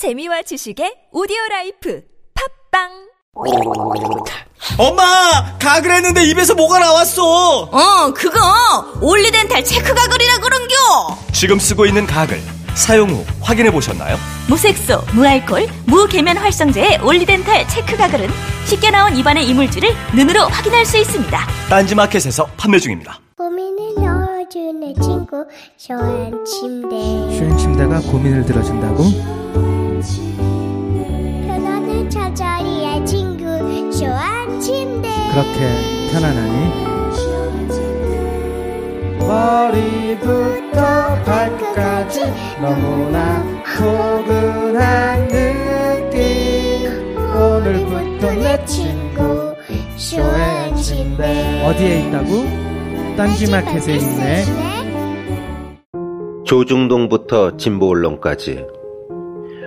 재미와 지식의 오디오 라이프 팟빵 엄마 가글 했는데 입에서 뭐가 나왔어 어, 그거 올리덴탈 체크 가글이라 그런겨. 지금 쓰고 있는 가글 사용 후 확인해 보셨나요? 무색소, 무알콜, 무계면 활성제의 올리덴탈 체크 가글은 쉽게 나온 입안의 이물질을 눈으로 확인할 수 있습니다. 딴지마켓에서 판매 중입니다. 고민을 넣어주는 친구 쇼한 침대 슈행 침대가 고민을 들어준다고? 편안한 잠자리의 친구 쇼한 침대. 그렇게 편안하니? 머리부터 발끝까지 너무나 포근한 느낌. 오늘부터 내 친구 쇼의 침대. 어디에 있다고? 딴지마켓에 있네. 조중동부터 진보 언론까지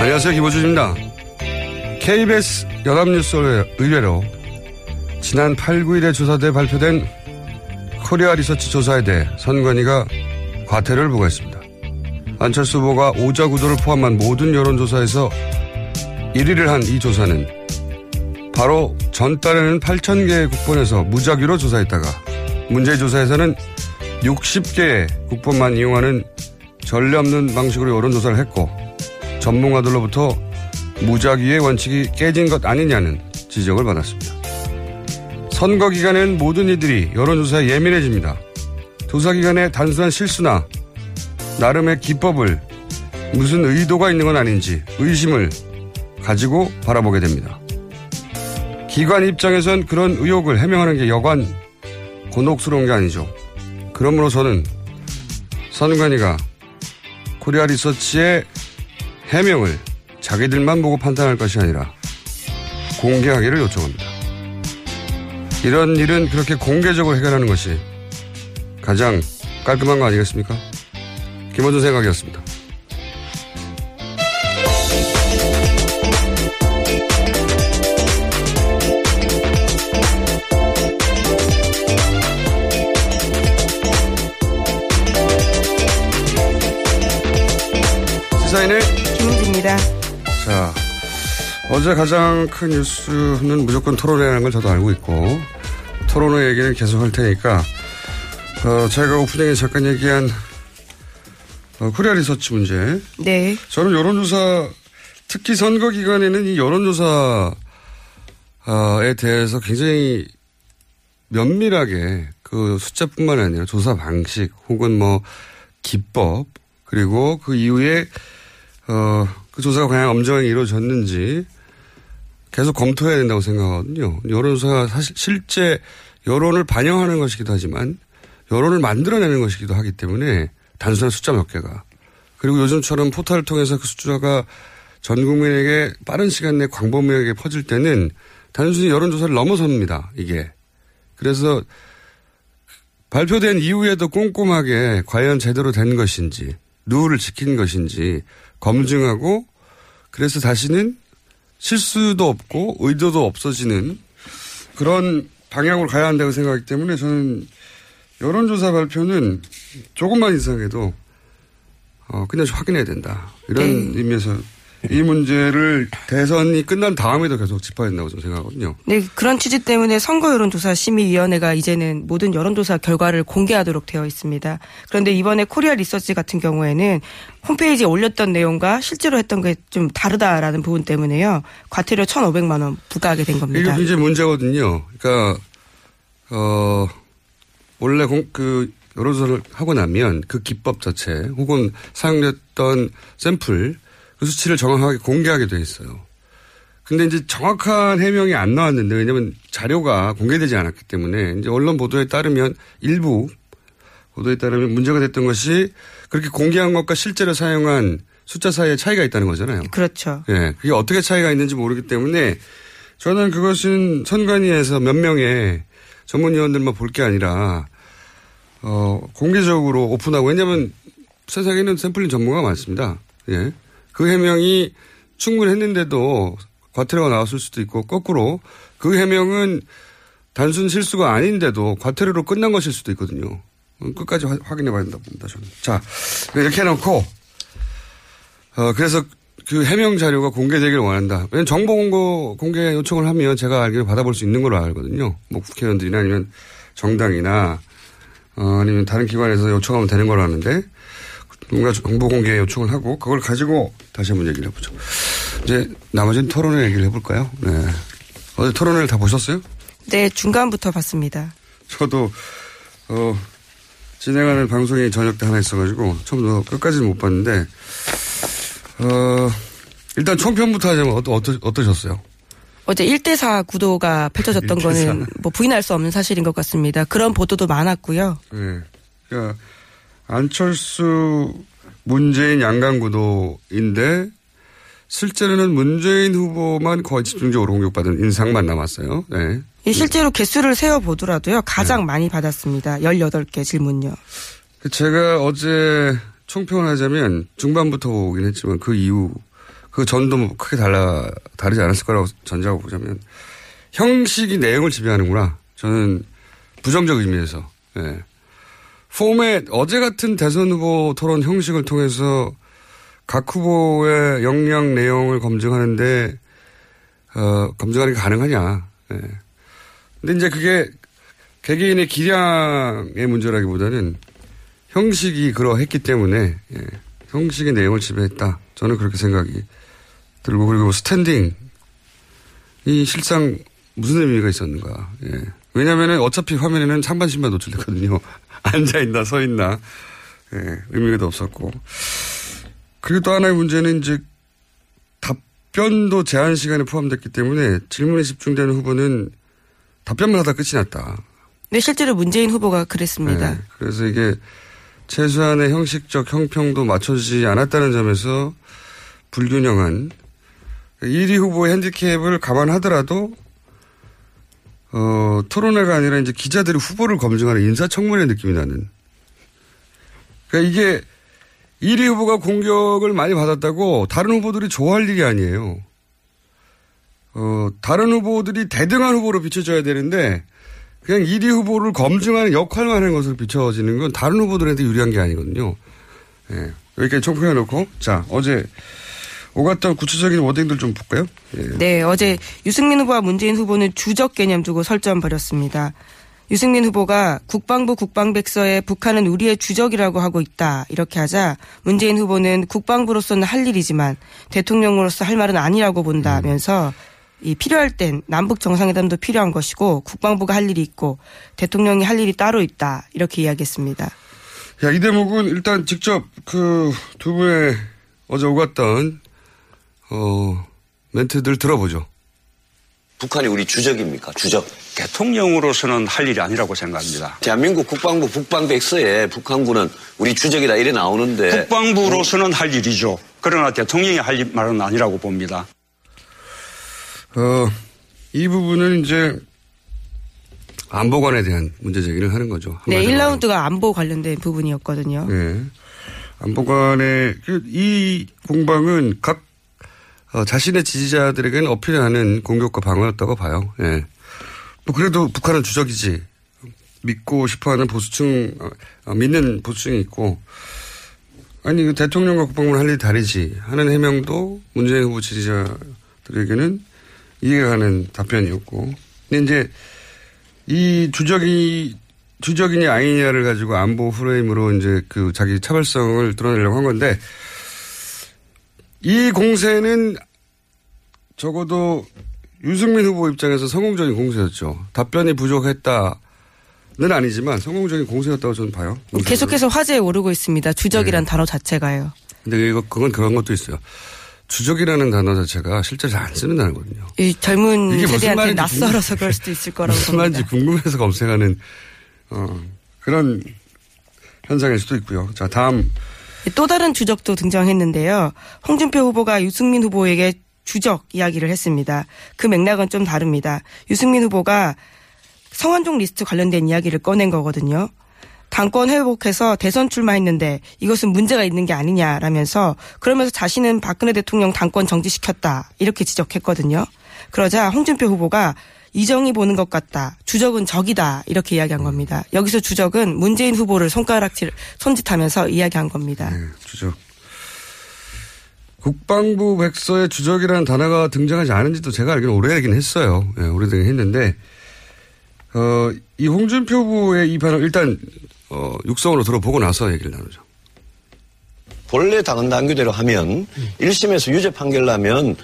안녕하세요. 김호준입니다. KBS 연합뉴스 의뢰로 지난 8, 9일에 조사돼 발표된 코리아 리서치 조사에 대해 선관위가 과태료를 부과했습니다. 안철수 후보가 오자 구도를 포함한 모든 여론조사에서 1위를 한 이 조사는 바로 전달에는 8,000개의 국본에서 무작위로 조사했다가 문제 조사에서는 60개의 국본만 이용하는 전례 없는 방식으로 여론조사를 했고 전문가들로부터 무작위의 원칙이 깨진 것 아니냐는 지적을 받았습니다. 선거 기간엔 모든 이들이 여론조사에 예민해집니다. 조사 기간에 단순한 실수나 나름의 기법을 무슨 의도가 있는 건 아닌지 의심을 가지고 바라보게 됩니다. 기관 입장에선 그런 의혹을 해명하는 게 여간 곤혹스러운 게 아니죠. 그러므로 저는 선관위가 코리아 리서치의 해명을 자기들만 보고 판단할 것이 아니라 공개하기를 요청합니다. 이런 일은 그렇게 공개적으로 해결하는 것이 가장 깔끔한 거 아니겠습니까? 김원준 생각이었습니다. 어제 가장 큰 뉴스는 무조건 토론회라는 걸 저도 알고 있고, 토론회 얘기는 계속 할 테니까, 어, 제가 오프닝에 잠깐 얘기한, 어, 코리아 리서치 문제. 네. 저는 여론조사, 특히 선거 기간에는 이 여론조사에 대해서 굉장히 면밀하게 그 숫자뿐만 아니라 조사 방식 혹은 뭐 기법 그리고 그 이후에 어, 그 조사가 과연 엄정하게 이루어졌는지 계속 검토해야 된다고 생각하거든요. 여론조사가 사실 실제 여론을 반영하는 것이기도 하지만 여론을 만들어내는 것이기도 하기 때문에 단순한 숫자 몇 개가. 그리고 요즘처럼 포털을 통해서 그 숫자가 전 국민에게 빠른 시간 내에 광범위하게 퍼질 때는 단순히 여론조사를 넘어섭니다. 이게. 그래서 발표된 이후에도 꼼꼼하게 과연 제대로 된 것인지 룰을 지킨 것인지 검증하고 그래서 다시는 실수도 없고 의도도 없어지는 그런 방향으로 가야 한다고 생각하기 때문에 저는 여론조사 발표는 조금만 이상해도 어, 그냥 확인해야 된다. 이런 네. 의미에서 이 문제를 대선이 끝난 다음에도 계속 짚어야 된다고 저는 생각하거든요. 네, 그런 취지 때문에 선거 여론조사 심의위원회가 이제는 모든 여론조사 결과를 공개하도록 되어 있습니다. 그런데 이번에 코리아 리서치 같은 경우에는 홈페이지에 올렸던 내용과 실제로 했던 게 좀 다르다라는 부분 때문에요. 과태료 1,500만 원 부과하게 된 겁니다. 이게 이제 문제거든요. 그러니까 어 원래 공, 그 여론조사를 하고 나면 그 기법 자체 혹은 사용됐던 샘플 그 수치를 정확하게 공개하게 돼 있어요. 근데 이제 정확한 해명이 안 나왔는데 왜냐면 자료가 공개되지 않았기 때문에 이제 언론 보도에 따르면 일부 보도에 따르면 문제가 됐던 것이 그렇게 공개한 것과 실제로 사용한 숫자 사이에 차이가 있다는 거잖아요. 그렇죠. 예, 그게 어떻게 차이가 있는지 모르기 때문에 저는 그것은 선관위에서 몇 명의 전문위원들만 볼 게 아니라 어, 공개적으로 오픈하고 왜냐하면 세상에는 샘플링 전문가가 많습니다. 예. 그 해명이 충분했는데도 과태료가 나왔을 수도 있고 거꾸로 그 해명은 단순 실수가 아닌데도 과태료로 끝난 것일 수도 있거든요. 끝까지 화- 확인해 봐야 된다고 봅니다, 저는. 자, 이렇게 해놓고, 어, 그래서 그 해명 자료가 공개되기를 원한다. 왜냐면 정보 공고, 공개 요청을 하면 제가 알기로 받아볼 수 있는 걸로 알거든요. 뭐 국회의원들이나 아니면 정당이나, 어, 아니면 다른 기관에서 요청하면 되는 걸로 아는데, 누군가 정보 공개 요청을 하고, 그걸 가지고 다시 한번 얘기를 해보죠. 이제 나머지는 토론회 얘기를 해볼까요? 네. 어제 토론회를 다 보셨어요? 네, 중간부터 봤습니다. 저도 어 진행하는 방송이 저녁 때 하나 있어가지고 처음부터 끝까지는 못 봤는데 어 일단 총평부터 하자면 어떠, 어떠, 어떠셨어요? 어제 1대4 구도가 펼쳐졌던 1대4. 거는 뭐 부인할 수 없는 사실인 것 같습니다. 그런 보도도 많았고요. 네. 그러니까 안철수 문재인 양강 구도인데 실제로는 문재인 후보만 거의 집중적으로 공격받은 인상만 남았어요. 네. 이 실제로 개수를 세어보더라도요. 가장 많이 받았습니다. 18개 질문요. 그 제가 어제 총평을 하자면 중반부터 오긴 했지만 그 이후 그 전도 뭐 크게 달라 다르지 않았을 거라고 전제하고 보자면 형식이 내용을 지배하는구나. 저는 부정적 의미에서. 예. 포맷 어제 같은 대선 후보 토론 형식을 통해서 각 후보의 역량 내용을 검증하는데 어, 검증하는 게 가능하냐. 예. 근데 이제 그게 개개인의 기량의 문제라기보다는 형식이 그러했기 때문에 예, 형식의 내용을 지배했다. 저는 그렇게 생각이 들고 그리고 스탠딩이 실상 무슨 의미가 있었는가. 예. 왜냐하면 어차피 화면에는 상반신만 노출됐거든요. 앉아있나 서있나 예, 의미가 없었고 그리고 또 하나의 문제는 이제 답변도 제한 시간에 포함됐기 때문에 질문에 집중되는 후보는 답변만 하다 끝이 났다. 네, 실제로 문재인 후보가 그랬습니다. 네, 그래서 이게 최소한의 형식적 형평도 맞춰지지 않았다는 점에서 불균형한 1위 후보의 핸디캡을 감안하더라도 어, 토론회가 아니라 이제 기자들이 후보를 검증하는 인사청문회 느낌이 나는. 그러니까 이게 1위 후보가 공격을 많이 받았다고 다른 후보들이 좋아할 일이 아니에요. 어, 다른 후보들이 대등한 후보로 비춰져야 되는데 그냥 1위 후보를 검증하는 역할만 하는 것으로 비춰지는 건 다른 후보들한테 유리한 게 아니거든요. 예. 여기까지 총평해 놓고 자 어제 오갔던 구체적인 워딩들 좀 볼까요? 예. 네, 어제 유승민 후보와 문재인 후보는 주적 개념 두고 설전 벌였습니다. 유승민 후보가 국방부 국방백서에 북한은 우리의 주적이라고 하고 있다. 이렇게 하자 문재인 후보는 국방부로서는 할 일이지만 대통령으로서 할 말은 아니라고 본다면서 이 필요할 땐 남북 정상회담도 필요한 것이고 국방부가 할 일이 있고 대통령이 할 일이 따로 있다. 이렇게 이야기했습니다. 야, 이 대목은 일단 직접 그 두 분의 어제 오갔던 어, 멘트들 들어보죠. 북한이 우리 주적입니까? 주적. 대통령으로서는 할 일이 아니라고 생각합니다. 대한민국 국방부 국방백서에 북한군은 우리 주적이다 이래 나오는데 국방부로서는 할 일이죠. 그러나 대통령이 할 일- 말은 아니라고 봅니다. 어, 이 부분은 이제 안보관에 대한 문제 제기를 하는 거죠. 네, 한마디로 1라운드가 안보 관련된 부분이었거든요. 예. 안보관의 그이 공방은 각 어, 자신의 지지자들에게는 어필하는 공격과 방어였다고 봐요. 예. 뭐 그래도 북한은 주적이지 믿고 싶어하는 보수층 어, 어, 믿는 보수층이 있고 아니 그 대통령과 국방부는 할 일이 다르지 하는 해명도 문재인 후보 지지자들에게는 이해가 가는 답변이었고 근데 이제 이 주적이 주적이냐 아니냐를 가지고 안보 프레임으로 이제 그 자기 차별성을 드러내려고 한 건데 이 공세는 적어도 유승민 후보 입장에서 성공적인 공세였죠. 답변이 부족했다 는 아니지만 성공적인 공세였다고 저는 봐요. 계속해서 화제에 오르고 있습니다. 주적이란 네. 단어 자체가요. 근데 이거 그건 그런 것도 있어요. 주적이라는 단어 자체가 실제로 잘 안 쓰는 단어거든요. 이 젊은 세대한테 낯설어서 궁금- 그럴 수도 있을 거라고 무슨 봅니다. 말인지 궁금해서 검색하는 어, 그런 현상일 수도 있고요. 자 다음 또 다른 주적도 등장했는데요. 홍준표 후보가 유승민 후보에게 주적 이야기를 했습니다. 그 맥락은 좀 다릅니다. 유승민 후보가 성완종 리스트 관련된 이야기를 꺼낸 거거든요. 당권 회복해서 대선 출마했는데 이것은 문제가 있는 게 아니냐라면서 그러면서 자신은 박근혜 대통령 당권 정지시켰다 이렇게 지적했거든요. 그러자 홍준표 후보가 이정이 보는 것 같다. 주적은 적이다. 이렇게 이야기한 겁니다. 여기서 주적은 문재인 후보를 손가락질, 손짓하면서 이야기한 겁니다. 주적. 국방부 백서에 주적이라는 단어가 등장하지 않은지도 제가 알기로는 오래되긴 했어요. 예, 오래되긴 했는데, 어, 이 홍준표 후보의 이 발언 일단, 어, 육성으로 들어보고 나서 얘기를 나누죠. 본래 당헌 당규대로 하면 음. 1심에서 유죄 판결 나면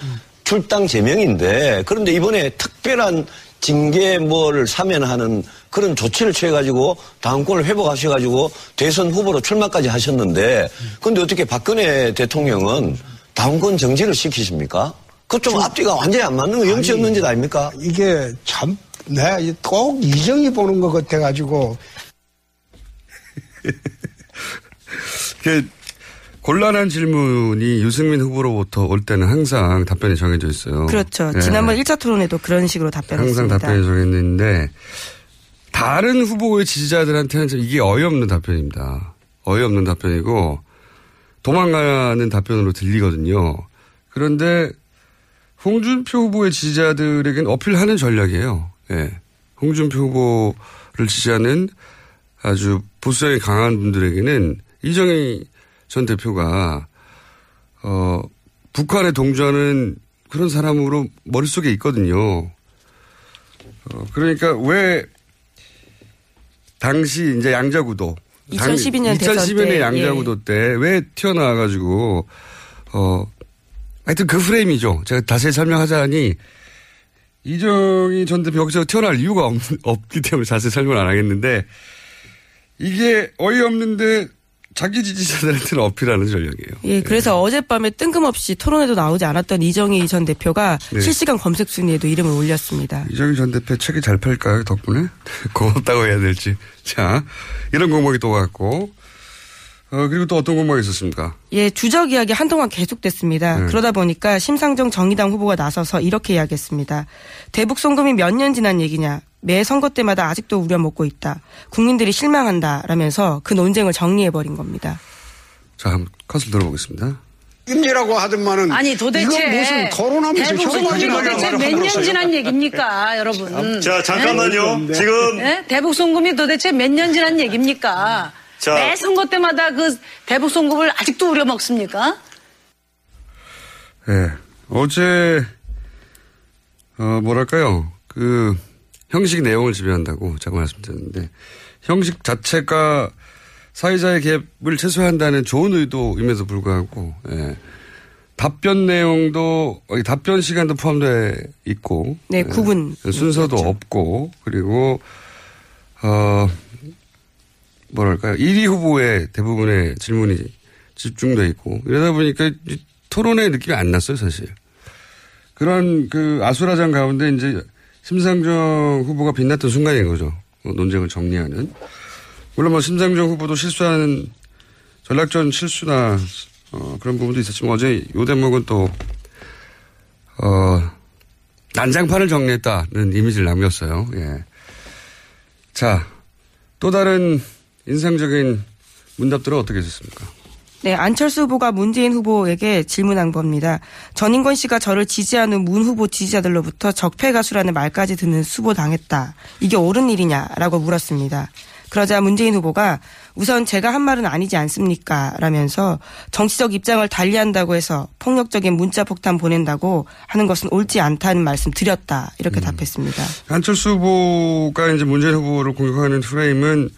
출당 제명인데 그런데 이번에 특별한 징계 뭐를 사면하는 그런 조치를 취해가지고 당권을 회복하셔가지고 대선 후보로 출마까지 하셨는데 근데 어떻게 박근혜 대통령은 당권 정지를 시키십니까? 그좀 앞뒤가 완전히 안 맞는 거 염치 없는 짓 아닙니까? 이게 참, 내가 꼭 이정이 보는 것 같아가지고. 그 곤란한 질문이 유승민 후보로부터 올 때는 항상 답변이 정해져 있어요. 그렇죠. 예. 지난번 1차 토론에도 그런 식으로 항상 답변했습니다. 답변이 정해있는데 다른 후보의 지지자들한테는 좀 이게 어이없는 답변입니다. 어이없는 답변이고 도망가는 답변으로 들리거든요. 그런데 홍준표 후보의 지지자들에게는 어필하는 전략이에요. 예. 홍준표 후보를 지지하는 아주 보수성이 강한 분들에게는 이정희 전 대표가 어 북한에 동조하는 그런 사람으로 머릿속에 있거든요. 어, 그러니까 왜 당시 이제 양자구도 2012년 대선 2012년의 때, 양자구도 때왜 튀어나와 가지고 어 하여튼 그 프레임이죠. 제가 다시 설명하자니 이정희 전 대표 여기서 태어날 이유가 없, 없기 때문에 자세히 설명 안 하겠는데 이게 어이없는데 자기 지지자들한테는 어필하는 전략이에요. 예, 그래서 어젯밤에 뜬금없이 토론에도 나오지 않았던 이정희 전 대표가 네. 실시간 검색 순위에도 이름을 올렸습니다. 이정희 전 대표 책이 잘 팔까요, 덕분에? 고맙다고 해야 될지. 자, 이런 공목이 또 왔고, 어, 그리고 또 어떤 공목이 있었습니까? 예, 주적 이야기 한동안 계속됐습니다. 네. 그러다 보니까 심상정 정의당 후보가 나서서 이렇게 이야기했습니다. 대북 송금이 몇 년 지난 얘기냐. 매 선거 때마다 아직도 우려먹고 있다. 국민들이 실망한다. 라면서 그 논쟁을 정리해버린 겁니다. 자, 한번 컷을 들어보겠습니다. 임리라고 하더만은. 아니 도대체 이건 무슨 거론하면서 대북 송금이 거짓말이라고 도대체 몇 년. 지난 얘기입니까, 여러분? 자, 잠깐만요. 네? 지금- 네? 대북 송금이 도대체 몇 년 지난 얘기입니까? 자. 매 선거 때마다 그 대북 송금을 아직도 우려 먹습니까? 예. 어제, 어, 뭐랄까요. 그, 형식 내용을 지배한다고 제가 말씀드렸는데, 형식 자체가 사회자의 개입을 최소화한다는 좋은 의도임에도 불구하고, 예. 답변 내용도, 어, 답변 시간도 포함되어 있고. 네, 예. 구분. 순서도 없고, 그리고, 어, 뭐랄까요. 1위 후보의 대부분의 질문이 집중돼 있고, 이러다 보니까 이 토론의 느낌이 안 났어요, 사실. 그런 그 아수라장 가운데 이제 심상정 후보가 빛났던 순간인 거죠. 어, 논쟁을 정리하는. 물론 뭐 심상정 후보도 실수하는 전략전 실수나 어, 그런 부분도 있었지만 어제 요 대목은 또, 어, 난장판을 정리했다는 이미지를 남겼어요. 예. 자, 또 다른 인상적인 문답들은 어떻게 있었습니까? 네, 안철수 후보가 문재인 후보에게 질문한 겁니다. 전인권 씨가 저를 지지하는 문 후보 지지자들로부터 적폐 가수라는 말까지 듣는 수보 당했다. 이게 옳은 일이냐라고 물었습니다. 그러자 문재인 후보가 우선 제가 한 말은 아니지 않습니까? 라면서 정치적 입장을 달리한다고 해서 폭력적인 문자 폭탄 보낸다고 하는 것은 옳지 않다는 말씀 드렸다. 이렇게 답했습니다. 안철수 후보가 이제 문재인 후보를 공격하는 프레임은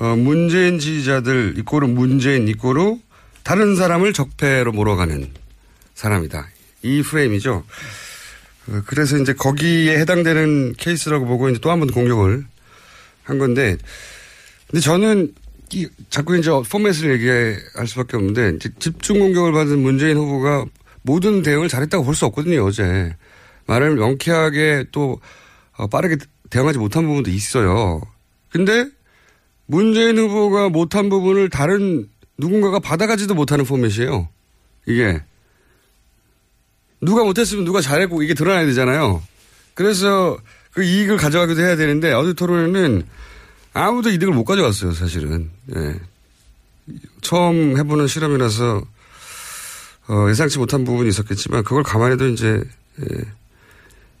어, 문재인 지지자들 이꼬르 문재인 이꼬르 다른 사람을 적폐로 몰아가는 사람이다. 이 프레임이죠. 어, 그래서 이제 거기에 해당되는 케이스라고 보고 이제 또 한 번 공격을 한 건데, 근데 저는 이, 자꾸 이제 포맷을 얘기할 수밖에 없는데 이제 집중 공격을 받은 문재인 후보가 모든 대응을 잘했다고 볼 수 없거든요. 어제 말을 명쾌하게 또 어, 빠르게 대응하지 못한 부분도 있어요. 근데 문재인 후보가 못한 부분을 다른 누군가가 받아가지도 못하는 포맷이에요. 이게. 누가 못했으면 누가 잘했고 이게 드러나야 되잖아요. 그래서 그 이익을 가져가기도 해야 되는데 어제 토론회는 아무도 이득을 못 가져갔어요, 사실은. 예. 처음 해보는 실험이라서 어, 예상치 못한 부분이 있었겠지만 그걸 감안해도 이제 예.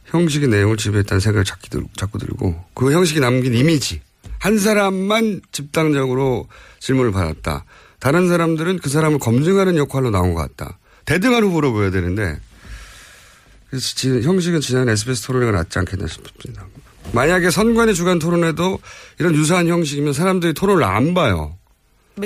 형식의 내용을 지배했다는 생각을 자꾸, 들, 자꾸 들고 그 형식이 남긴 이미지 한 사람만 집단적으로 질문을 받았다. 다른 사람들은 그 사람을 검증하는 역할로 나온 것 같다. 대등한 후보로 보여야 되는데 그래서 지, 형식은 지난 SBS 토론회가 낫지 않겠나 싶습니다. 만약에 선관위 주간 토론회도 이런 유사한 형식이면 사람들이 토론을 안 봐요.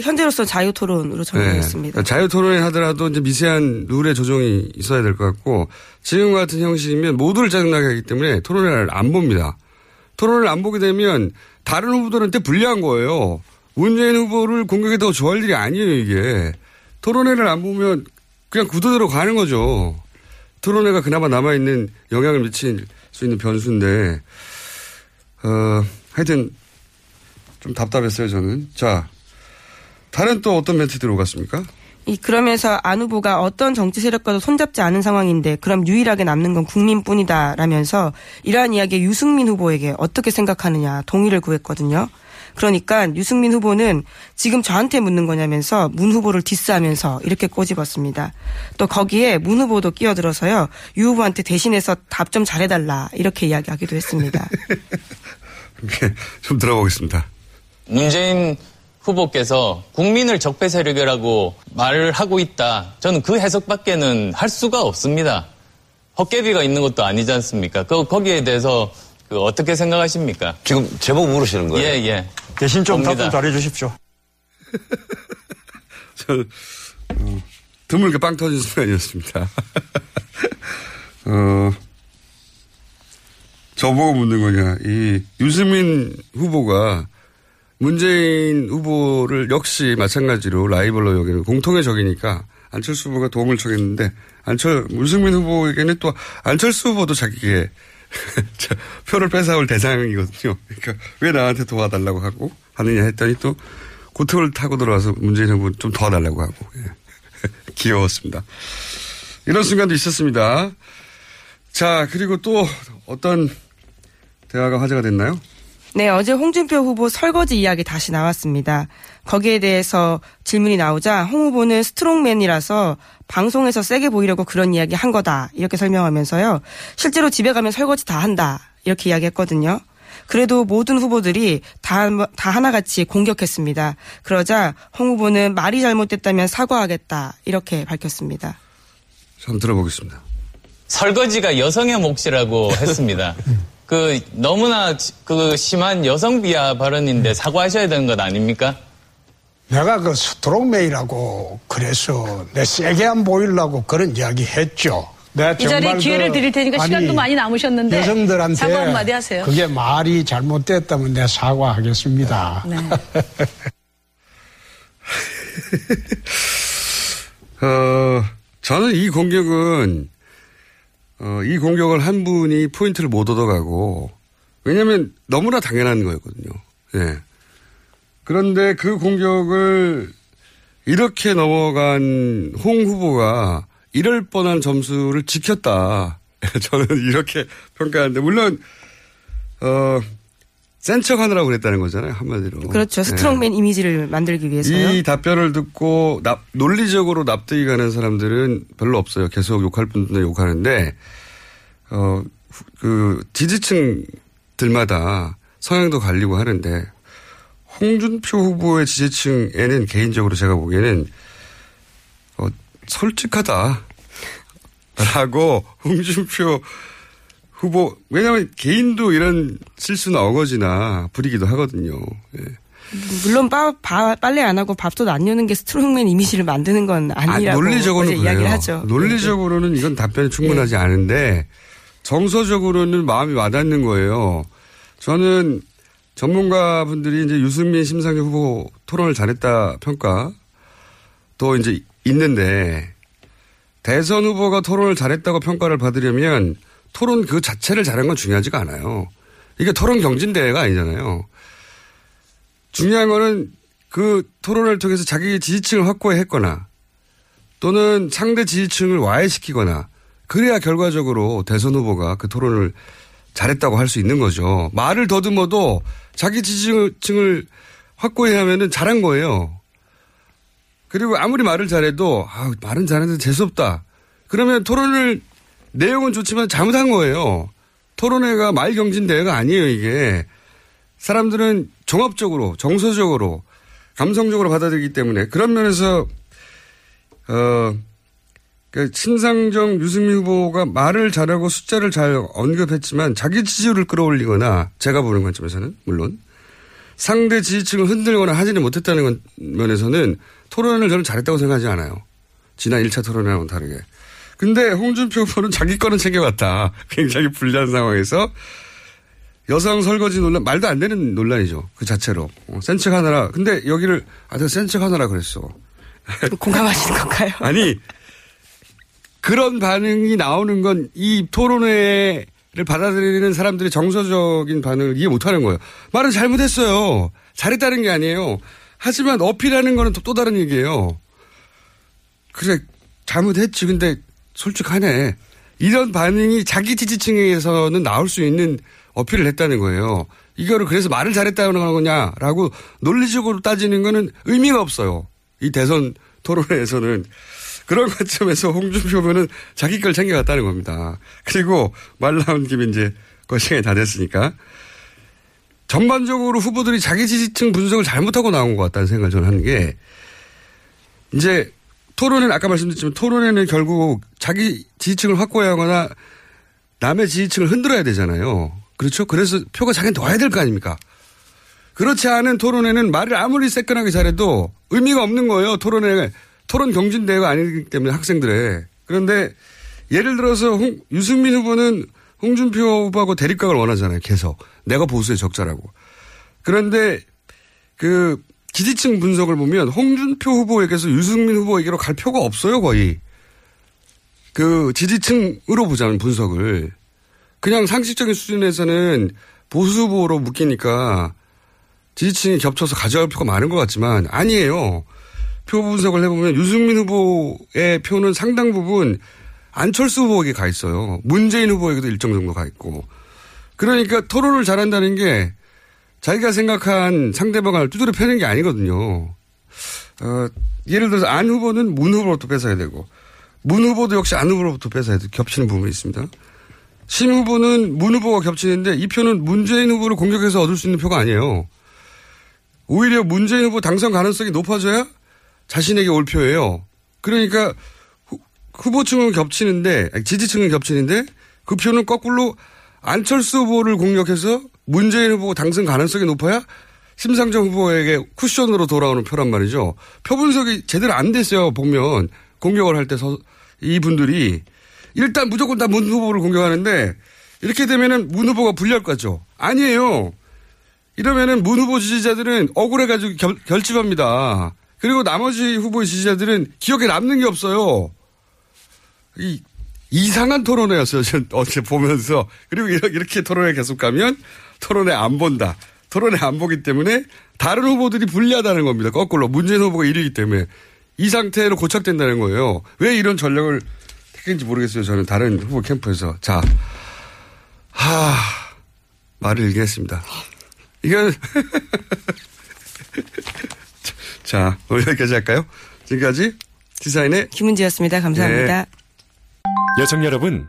현재로서 자유 토론으로 정했습니다. 네. 자유 토론회 하더라도 이제 미세한 룰의 조정이 있어야 될 것 같고 지금 같은 형식이면 모두를 짜증나게 하기 때문에 토론회를 안 봅니다. 토론을 안 보게 되면 다른 후보들한테 불리한 거예요. 문재인 후보를 공격해도 좋아할 일이 아니에요, 이게. 토론회를 안 보면 그냥 구도대로 가는 거죠. 토론회가 그나마 남아있는 영향을 미칠 수 있는 변수인데, 어, 하여튼 좀 답답했어요, 저는. 자, 다른 또 어떤 멘트들이 오갔습니까? 이 그러면서 안 후보가 어떤 정치 세력과도 손잡지 않은 상황인데 그럼 유일하게 남는 건 국민뿐이다라면서 이러한 이야기에 유승민 후보에게 어떻게 생각하느냐 동의를 구했거든요. 그러니까 유승민 후보는 지금 저한테 묻는 거냐면서 문 후보를 디스하면서 이렇게 꼬집었습니다. 또 거기에 문 후보도 끼어들어서요. 유 후보한테 대신해서 답 좀 잘해달라 이렇게 이야기하기도 했습니다. 좀 들어보겠습니다. 문재인 후보께서 국민을 적폐 세력이라고 말을 하고 있다. 저는 그 해석밖에는 할 수가 없습니다. 헛개비가 있는 것도 아니지 않습니까? 그 거기에 대해서 그 어떻게 생각하십니까? 지금 제목 물으시는 거예요? 예, 예. 대신 좀 봅니다. 답좀 잘해 주십시오. 저, 어, 드물게 빵 터진 순간이었습니다. 어, 저보고 묻는 거냐. 이 유승민 후보가 문재인 후보를 역시 마찬가지로 라이벌로 여기는 공통의 적이니까 안철수 후보가 도움을 청했는데 안철, 유승민 후보에게는 또 안철수 후보도 자기에게 표를 뺏어올 대상이거든요. 그러니까 왜 나한테 도와달라고 하고 하느냐 했더니 또 고통을 타고 들어와서 문재인 후보 좀 도와달라고 하고 예. 귀여웠습니다. 이런 순간도 있었습니다. 자 그리고 또 어떤 대화가 화제가 됐나요? 네, 어제 홍준표 후보 설거지 이야기 다시 나왔습니다. 거기에 대해서 질문이 나오자 홍 후보는 스트롱맨이라서 방송에서 세게 보이려고 그런 이야기 한 거다. 이렇게 설명하면서요. 실제로 집에 가면 설거지 다 한다. 이렇게 이야기했거든요. 그래도 모든 후보들이 다, 다 하나같이 공격했습니다. 그러자 홍 후보는 말이 잘못됐다면 사과하겠다. 이렇게 밝혔습니다. 한번 들어보겠습니다. 설거지가 여성의 몫이라고 했습니다. 그 너무나 그 심한 여성 비하 발언인데 사과하셔야 되는 것 아닙니까? 내가 그 strong man이라고 그래서 내 세게 안 보이려고 그런 이야기 했죠. 내가 이 자리에 정말 기회를 그- 드릴 테니까 아니, 시간도 많이 남으셨는데 여성들한테 사과 한마디 하세요. 그게 말이 잘못됐다면 내가 사과하겠습니다. 네. 어, 저는 이 공격은, 어, 이 공격을 한 분이 포인트를 못 얻어가고, 왜냐면 너무나 당연한 거였거든요. 예. 그런데 그 공격을 이렇게 넘어간 홍 후보가 이럴 뻔한 점수를 지켰다. 저는 이렇게 평가하는데, 물론, 어, 센 척 하느라고 그랬다는 거잖아요 한마디로. 그렇죠. 네. 스트롱맨 이미지를 만들기 위해서요. 이 답변을 듣고 납- 논리적으로 납득이 가는 사람들은 별로 없어요. 계속 욕할 분들 욕하는데 어 그 지지층들마다 성향도 갈리고 하는데 홍준표 후보의 지지층에는 개인적으로 제가 보기에는 어, 솔직하다라고 홍준표 후보 왜냐하면 개인도 이런 실수나 어거지나 부리기도 하거든요. 예. 물론 빠, 바- 빨래 안 하고 밥솥 안 여는 게 스트롱맨 이미지를 만드는 건 아, 아니라고 논리적으로는 어제 그래요. 이야기를 하죠. 네, 논리적으로는 이건 답변이 충분하지 않은데 정서적으로는 마음이 와닿는 거예요. 저는 전문가분들이 이제 유승민 심상정 후보 토론을 잘했다 평가 또 이제 있는데 대선 후보가 토론을 잘했다고 평가를 받으려면 토론 그 자체를 잘한 건 중요하지가 않아요. 이게 토론 경진대회가 아니잖아요. 중요한 거는 그 토론을 통해서 자기 지지층을 확보했거나 또는 상대 지지층을 와해시키거나 그래야 결과적으로 대선 후보가 그 토론을 잘했다고 할 수 있는 거죠. 말을 더듬어도 자기 지지층을 확보해야 하면은 잘한 거예요. 그리고 아무리 말을 잘해도 아, 말은 잘했는데 재수없다. 그러면 토론을 내용은 좋지만 잘못한 거예요. 토론회가 말 경진 대회가 아니에요, 이게. 사람들은 종합적으로, 정서적으로, 감성적으로 받아들이기 때문에 그런 면에서 어, 그 신상정 유승민 후보가 말을 잘하고 숫자를 잘 언급했지만 자기 지지율을 끌어올리거나 제가 보는 관점에서는 물론 상대 지지층을 흔들거나 하지는 못했다는 건- 면에서는 토론을 저는 잘했다고 생각하지 않아요. 지난 1차 토론회와는 다르게. 근데 홍준표 후보는 자기 거는 챙겨갔다. 굉장히 불리한 상황에서 여성 설거지 논란, 말도 안 되는 논란이죠. 그 자체로. 어, 센척 하나라. 근데 여기를, 아, 내가 센척 하나라 그랬어. 공감하시는 건가요? 아니, 그런 반응이 나오는 건 이 토론회를 받아들이는 사람들의 정서적인 반응을 이해 못 하는 거예요. 말은 잘못했어요. 잘했다는 게 아니에요. 하지만 어필하는 거는 또, 또 다른 얘기예요. 그래, 잘못했지. 근데 솔직하네. 이런 반응이 자기 지지층에서는 나올 수 있는 어필을 했다는 거예요. 이거를 그래서 말을 잘했다는 거냐라고 논리적으로 따지는 거는 의미가 없어요. 이 대선 토론회에서는. 그런 관점에서 홍준표 후보는 자기 걸 챙겨갔다는 겁니다. 그리고 말 나온 김에 이제 그 시간이 다 됐으니까. 전반적으로 후보들이 자기 지지층 분석을 잘못하고 나온 것 같다는 생각을 저는 하는 게 이제 토론은 아까 말씀드렸지만 토론에는 결국 자기 지지층을 확보해야 하거나 남의 지지층을 흔들어야 되잖아요. 그렇죠? 그래서 표가 자기는 더 해야 될 거 아닙니까? 그렇지 않은 토론에는 말을 아무리 새끈하게 잘해도 의미가 없는 거예요. 토론에 토론 경진대회가 아니기 때문에 학생들의. 그런데 예를 들어서 홍- 유승민 후보는 홍준표 후보하고 대립각을 원하잖아요. 계속. 내가 보수의 적자라고. 그런데 그 지지층 분석을 보면 홍준표 후보에게서 유승민 후보에게로 갈 표가 없어요. 거의. 그 지지층으로 보자면 분석을. 그냥 상식적인 수준에서는 보수 후보로 묶이니까 지지층이 겹쳐서 가져갈 표가 많은 것 같지만 아니에요. 표 분석을 해보면 유승민 후보의 표는 상당 부분 안철수 후보에게 가 있어요. 문재인 후보에게도 일정 정도 가 있고. 그러니까 토론을 잘한다는 게 자기가 생각한 상대방을 두드려 패는 게 아니거든요. 어, 예를 들어서 안 후보는 문 후보로부터 뺏어야 되고 문 후보도 역시 안 후보로부터 뺏어야 돼. 겹치는 부분이 있습니다. 심 후보는 문 후보가 겹치는데 이 표는 문재인 후보를 공격해서 얻을 수 있는 표가 아니에요. 오히려 문재인 후보 당선 가능성이 높아져야 자신에게 올 표예요. 그러니까 후, 후보층은 겹치는데 지지층은 겹치는데 그 표는 거꾸로 안철수 후보를 공격해서 문재인 후보 당선 가능성이 높아야 심상정 후보에게 쿠션으로 돌아오는 표란 말이죠. 표 분석이 제대로 안 됐어요. 보면 공격을 할 때 이분들이 일단 무조건 다 문 후보를 공격하는데 이렇게 되면은 문 후보가 불리할 것 같죠. 아니에요. 이러면은 문 후보 지지자들은 억울해가지고 결, 결집합니다. 그리고 나머지 후보의 지지자들은 기억에 남는 게 없어요. 이, 이상한 토론회였어요. 전 어제 보면서. 그리고 이렇게 토론회 계속 가면 토론회 안 본다. 토론회 안 보기 때문에 다른 후보들이 불리하다는 겁니다. 거꾸로. 문재인 후보가 1위이기 때문에. 이 상태로 고착된다는 거예요. 왜 이런 전략을 택했는지 모르겠어요. 저는 다른 후보 캠프에서. 자. 하, 말을 얘기했습니다. 이건 자 오늘 여기까지 할까요? 지금까지 시사인의 김은지였습니다. 감사합니다. 여성 여러분,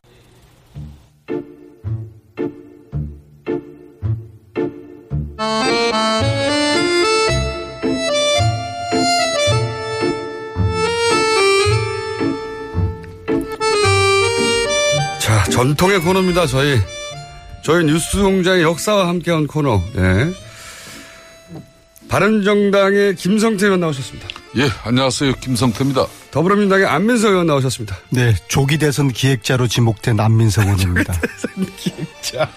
자, 전통의 코너입니다, 저희. 저희 뉴스 공장의 역사와 함께한 코너, 예. 바른정당의 김성태 의원 나오셨습니다. 예, 안녕하세요. 김성태입니다. 더불어민주당의 안민석 의원 나오셨습니다. 네, 조기 대선 기획자로 지목된 안민석 의원입니다. 기획자.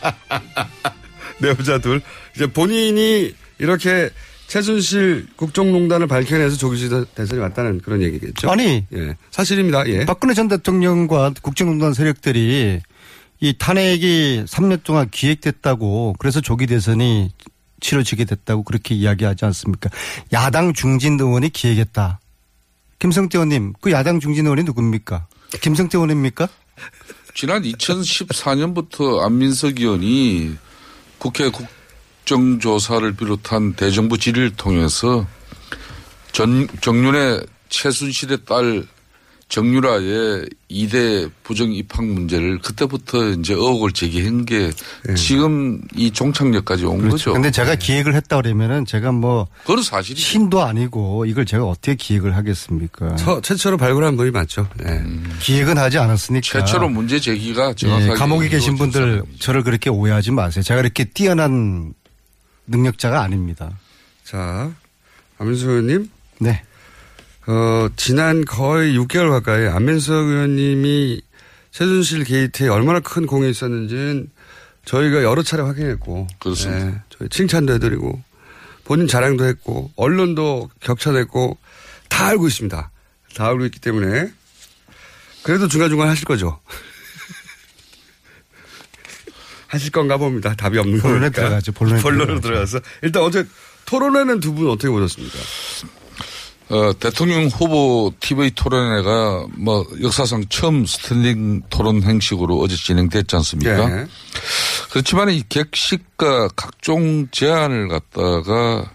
내부자 둘. 이제 본인이 이렇게 최순실 국정농단을 밝혀내서 조기 대선이 왔다는 그런 얘기겠죠. 아니, 예. 사실입니다. 예. 박근혜 전 대통령과 국정농단 세력들이 이 탄핵이 3년 동안 기획됐다고 그래서 조기 대선이 치러지게 됐다고 그렇게 이야기하지 않습니까? 야당 중진 의원이 기획했다. 김성태 의원님, 그 야당 중진 의원이 누굽니까? 김성태 의원입니까? 지난 2014년부터 안민석 의원이 국회 국정조사를 비롯한 대정부 질의를 통해서 전, 정윤의 최순실의 딸 정유라의 이대 부정 입학 문제를 그때부터 이제 의혹을 제기한 게 지금 이 종착역까지 온 네. 그렇죠. 거죠. 근데 제가 기획을 했다 그러면은 제가 뭐 그건 사실이죠. 신도 아니고 이걸 제가 어떻게 기획을 하겠습니까? 처, 최초로 발굴한 분이 맞죠. 네. 기획은 하지 않았으니까. 최초로 문제 제기가 정확하게 예, 감옥에 계신 분들 저를 그렇게 오해하지 마세요. 제가 이렇게 뛰어난 능력자가 아닙니다. 자, 안민석 의원님. 네. 어, 지난 거의 6개월 가까이 안민석 의원님이 최순실 게이트에 얼마나 큰 공이 있었는지는 저희가 여러 차례 확인했고. 그렇습니다. 네, 저희 칭찬도 해드리고 본인 자랑도 했고 언론도 격찬했고 다 알고 있습니다. 다 알고 있기 때문에 그래도 중간중간 하실 거죠. 하실 건가 봅니다. 답이 없는 거니까. 본론에 들어가죠. 본론에 본론으로. 들어가서 일단 어제 토론회는 두 분 어떻게 보셨습니까? 어, 대통령 후보 TV 토론회가 뭐 역사상 처음 standing 토론 형식으로 어제 진행됐지 않습니까? 네. 그렇지만 이 격식과 각종 제안을 갖다가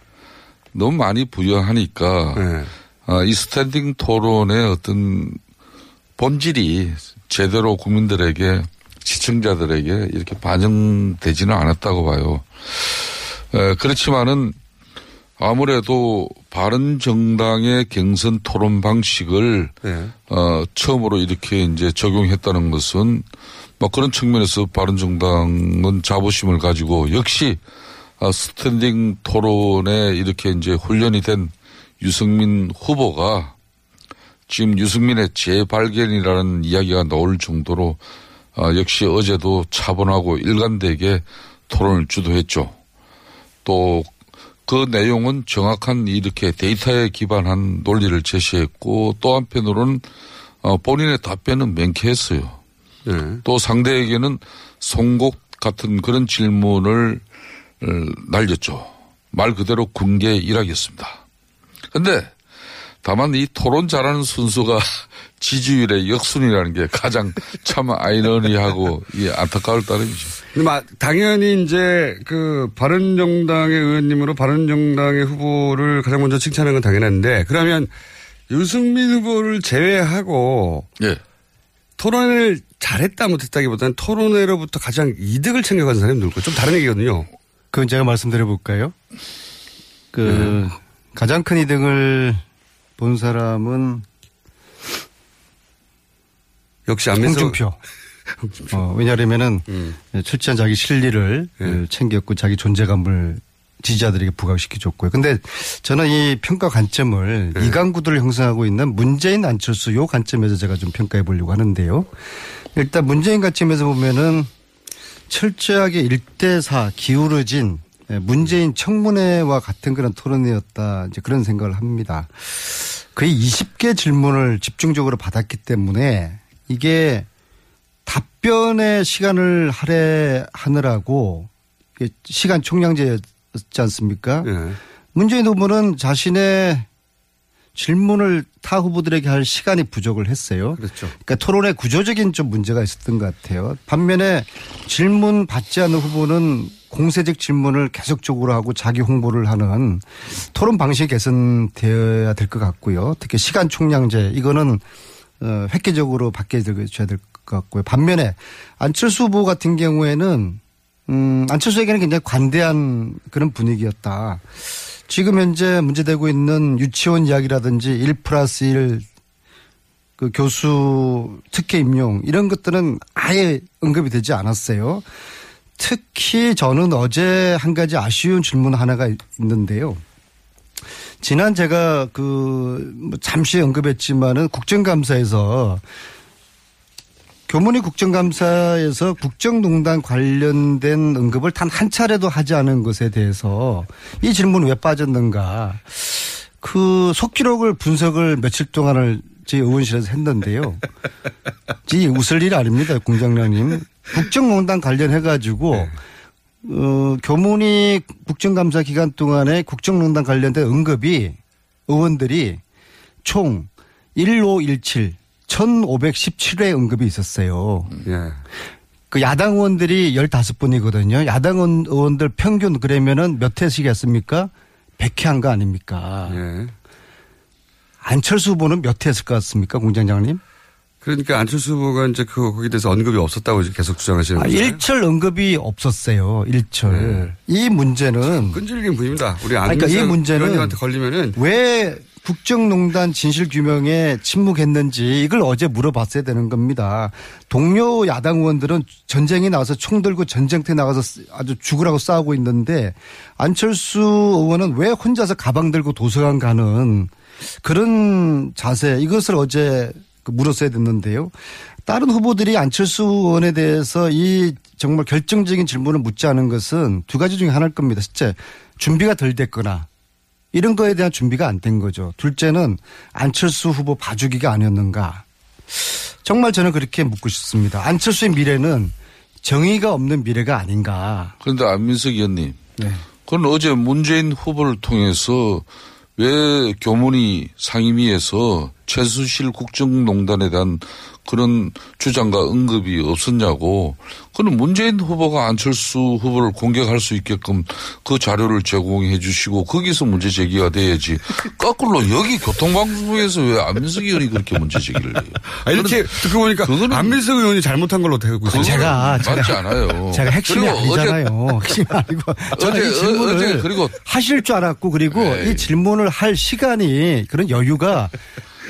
너무 많이 부여하니까 네. 어, 이 standing 토론의 어떤 본질이 제대로 국민들에게 시청자들에게 이렇게 반영되지는 않았다고 봐요. 에, 그렇지만은 아무래도 바른 정당의 경선 토론 방식을 네. 어 처음으로 이렇게 이제 적용했다는 것은 뭐 그런 측면에서 바른 정당은 자부심을 가지고 역시 아, 스탠딩 토론에 이렇게 이제 훈련이 된 유승민 후보가 지금 유승민의 재발견이라는 이야기가 나올 정도로 아, 역시 어제도 차분하고 일관되게 토론을 주도했죠. 또 그 내용은 정확한 이렇게 데이터에 기반한 논리를 제시했고 또 한편으로는 어, 본인의 답변은 맹쾌했어요. 네. 또 상대에게는 송곳 같은 그런 질문을 어, 날렸죠. 말 그대로 군계 일하겠습니다. 근데 다만 이 토론 잘하는 순수가 지지율의 역순이라는 게 가장 참 아이러니하고 이 안타까울 따름이죠. 근데 막 당연히 이제 그 바른정당의 의원님으로 바른정당의 후보를 가장 먼저 칭찬하는 건 당연한데 그러면 유승민 후보를 제외하고 예. 토론을 잘했다 못했다기보다는 토론회로부터 가장 이득을 챙겨가는 사람이 누굴까? 좀 다른 얘기거든요. 그건 제가 말씀드려 볼까요? 그 네. 가장 큰 이득을 본 사람은 역시 안민석 홍준표. 어, 왜냐하면은 음. 철저한 자기 실리를 네. 어, 챙겼고 자기 존재감을 지지자들에게 부각시켜줬고요. 근데 저는 이 평가 관점을 네. 이강구도를 형성하고 있는 문재인 안철수 요 관점에서 제가 좀 평가해 보려고 하는데요. 일단 문재인 관점에서 보면은 철저하게 1대4 기울어진 예, 문재인 청문회와 같은 그런 토론회였다. 이제 그런 생각을 합니다. 거의 20개 질문을 집중적으로 받았기 때문에 이게 답변의 시간을 할애하느라고 시간 총량제였지 않습니까? 네. 문재인 후보는 자신의 질문을 타 후보들에게 할 시간이 부족을 했어요. 그렇죠. 그러니까 토론에 구조적인 좀 문제가 있었던 것 같아요. 반면에 질문 받지 않는 후보는 공세적 질문을 계속적으로 하고 자기 홍보를 하는 토론 방식이 개선되어야 될 것 같고요. 특히 시간 총량제 이거는 어, 획기적으로 바뀌어야 될 것 같고요. 반면에 안철수 후보 같은 경우에는 음, 안철수에게는 굉장히 관대한 그런 분위기였다. 지금 현재 문제되고 있는 유치원 이야기라든지 1 플러스 1, 그 교수 특혜 임용 이런 것들은 아예 언급이 되지 않았어요. 특히 저는 어제 한 가지 아쉬운 질문 하나가 있는데요. 지난 제가 그뭐 잠시 언급했지만은 국정감사에서 교문위 국정감사에서 국정농단 관련된 언급을 단 한 차례도 하지 않은 것에 대해서 이 질문 왜 빠졌는가. 그 속기록을 분석을 며칠 동안을 저희 의원실에서 했는데요. 이 웃을 일 아닙니다. 공장장님. 국정농단 관련해가지고 어, 교문위 국정감사 기간 동안에 국정농단 관련된 언급이 의원들이 총 1517, 1517회 언급이 있었어요. 예. 그 야당 의원들이 15분이거든요. 야당 의원- 의원들 평균 그러면은 몇 회씩 했습니까? 100회 한 거 아닙니까? 예. 안철수 후보는 몇 회 했을 것 같습니까? 공장장님? 그러니까 안철수 후보가 이제 그 거기에 대해서 언급이 없었다고 계속 주장하시는 아, 거죠. 일철 언급이 없었어요. 일철. 네. 이 문제는 끈질긴 분입니다. 우리 아니, 그러니까 이 문제는 의원님한테 걸리면은 왜 국정농단 진실규명에 침묵했는지 이걸 어제 물어봤어야 되는 겁니다. 동료 야당 의원들은 전쟁에 나와서 총 들고 전쟁터에 나가서 쓰- 아주 죽으라고 싸우고 있는데 안철수 의원은 왜 혼자서 가방 들고 도서관 가는 그런 자세 이것을 어제 그 물었어야 됐는데요. 다른 후보들이 안철수 의원에 대해서 이 정말 결정적인 질문을 묻지 않은 것은 두 가지 중에 하나일 겁니다. 첫째, 준비가 덜 됐거나 이런 거에 대한 준비가 안 된 거죠. 둘째는 안철수 후보 봐주기가 아니었는가. 정말 저는 그렇게 묻고 싶습니다. 안철수의 미래는 정의가 없는 미래가 아닌가. 그런데 안민석 의원님. 네. 그건 어제 문재인 후보를 통해서 왜 교문위 상임위에서 최순실 국정농단에 대한 그런 주장과 언급이 없었냐고. 그는 문재인 후보가 안철수 후보를 공격할 수 있게끔 그 자료를 제공해 주시고 거기서 문제 제기가 돼야지. 거꾸로 여기 교통방송에서 왜 안민석 의원이 그렇게 문제 제기를 해요? 아, 이렇게 듣고 보니까 안민석 의원이 잘못한 걸로 되고 있어요. 제가 맞지 제가- 않아요. 제가 핵심이 아니잖아요. 핵심이 아니고 저는 어제- 이 질문을 어제 그리고- 하실 줄 알았고 그리고 네. 이 질문을 할 시간이 그런 여유가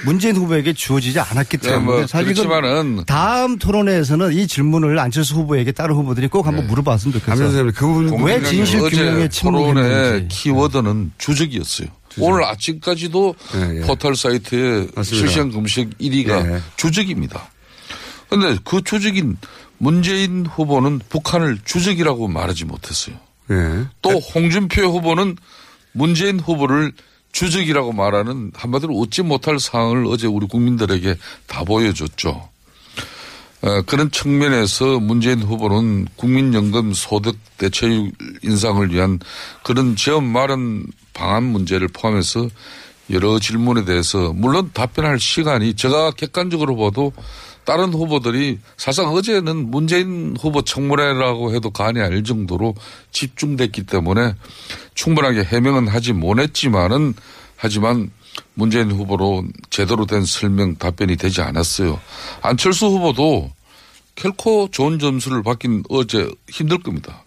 문재인 후보에게 주어지지 않았기 네, 때문에 뭐 사실 그렇지만은 다음 토론회에서는 이 질문을 안철수 후보에게 다른 후보들이 꼭 한번 물어봤으면 좋겠어요. 그 부분 왜 진실 규명에 침묵했는지. 키워드는 주적이었어요. 오늘 아침까지도 예, 예. 포털 사이트에 맞습니다. 실시간 검색 1위가 예. 주적입니다. 그런데 그 주적인 문재인 후보는 북한을 주적이라고 말하지 못했어요. 예. 또 홍준표 후보는 문재인 후보를 주적이라고 말하는 한마디로 웃지 못할 상황을 어제 우리 국민들에게 다 보여줬죠. 어, 그런 측면에서 문재인 후보는 국민연금 소득 대체율 인상을 위한 그런 지원 마련 방안 문제를 포함해서 여러 질문에 대해서 물론 답변할 시간이 제가 객관적으로 봐도 다른 후보들이 사실상 어제는 문재인 후보 청문회라고 해도 간이 아닐 정도로 집중됐기 때문에 충분하게 해명은 하지 못했지만은 하지만 문재인 후보로 제대로 된 설명 답변이 되지 않았어요. 안철수 후보도 결코 좋은 점수를 받긴 어제 힘들 겁니다.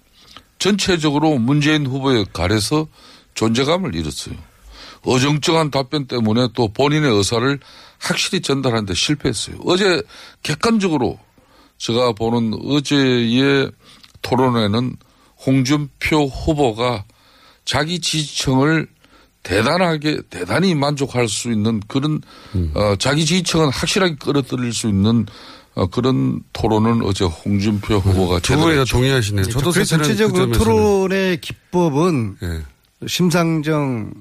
전체적으로 문재인 후보에 가려서 존재감을 잃었어요. 어정쩡한 답변 때문에 또 본인의 의사를 확실히 전달하는데 실패했어요. 어제 객관적으로 제가 보는 어제의 토론회는 홍준표 후보가 자기 지지층을 대단하게 대단히 만족할 수 있는 그런 음. 어, 자기 지지층은 확실하게 끌어들일 수 있는 어, 그런 토론은 어제 홍준표 후보가 두 분이 다 동의하시네요. 저도 그래서 사실은 전체적으로 그 토론의 기법은 예. 심상정,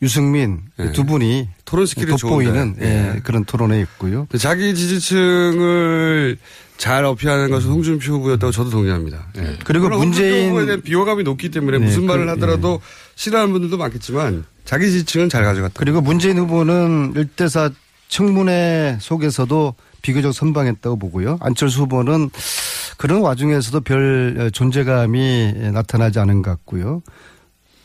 유승민 두 분이 토론 skill이 돋보이는. 예, 예. 그런 토론이었고요. 자기 지지층을 잘 어필하는 것은 홍준표 후보였다고 저도 동의합니다. 예. 그리고 물론 홍준표 문재인- 후보에 대한 비호감이 높기 때문에 네, 무슨 말을 그- 하더라도 싫어하는 분들도 많겠지만 자기 지지층은 잘 가져갔다. 그리고 문재인 후보는 1대4 청문회 속에서도 비교적 선방했다고 보고요. 안철수 후보는 그런 와중에서도 별 존재감이 나타나지 않은 것 같고요.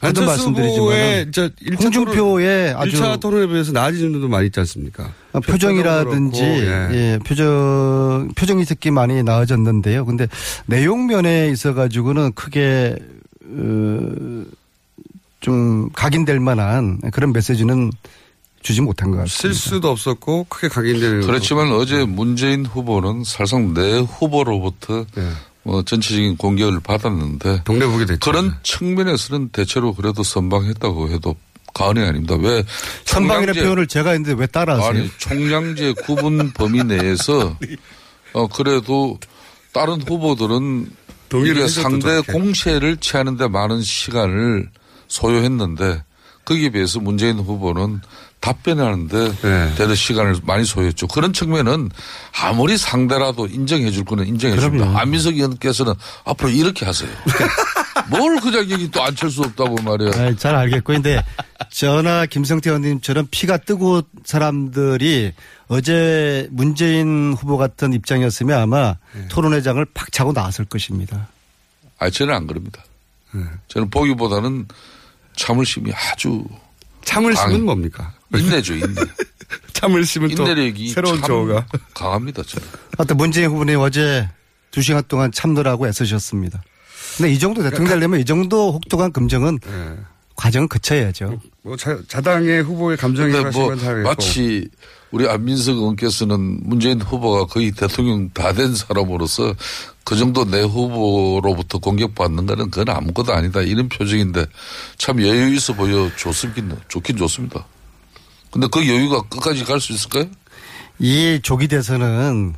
후보의 말씀드리지만 저 1차 홍준표의 아주 1차 토론에 비해서 나아진 점도 많이 있지 않습니까? 어, 표정이라든지 그렇고, 예. 예, 표정 표정이 특히 많이 나아졌는데요. 근데 내용 면에 있어 가지고는 크게 어, 좀 각인될 만한 그런 메시지는 주지 못한 것 같습니다. 실수도 없었고 크게 각인되는 그렇지만 어제 문재인 후보는 사실상 내 후보로부터 뭐 전체적인 공격을 받았는데 네. 동네북이 됐죠. 그런 측면에서는 대체로 그래도 선방했다고 해도 과언이 아닙니다. 왜 선방이라는 표현을 제가 했는데 왜 따라하세요? 아니 총량제 구분 범위 내에서 어 그래도 다른 후보들은 이게 상대. 공세를 취하는데 많은 시간을 소요했는데 거기에 비해서 문재인 후보는 답변하는데 네. 대도 시간을 많이 소요했죠. 그런 측면은 아무리 상대라도 인정해 줄 거는 인정해 줍니다. 안민석 의원께서는 앞으로 이렇게 하세요. 뭘그 자격이 또안찰수 없다고 말이야. 아, 잘 알겠고. 근데 저나 김성태 의원님처럼 피가 뜨고 사람들이 어제 문재인 후보 같은 입장이었으면 아마 네. 토론회장을 팍 차고 나왔을 것입니다. 아, 저는 안 그럽니다. 네. 저는 보기보다는 참을심이 아주 참을심은 강해. 뭡니까? 인내죠, 인내. 참을심은 또 인내력이 새로운 참 저어가. 강합니다, 저는. 하여튼 문재인 후보님 어제 두 시간 동안 참느라고 애쓰셨습니다. 근데 이 정도 대통령 되려면 이 정도 혹독한 금정은 과정은 거쳐야죠. 뭐 자, 자당의 후보의 감정이 근데 뭐 마치 우리 안민석 의원께서는 문재인 후보가 거의 대통령 다 된 사람으로서 그 정도 내 후보로부터 공격받는 거는 그건 아무것도 아니다 이런 표정인데 참 여유 있어 보여 좋습긴 좋긴 좋습니다. 근데 그 여유가 끝까지 갈 수 있을까요? 이 조기 대선은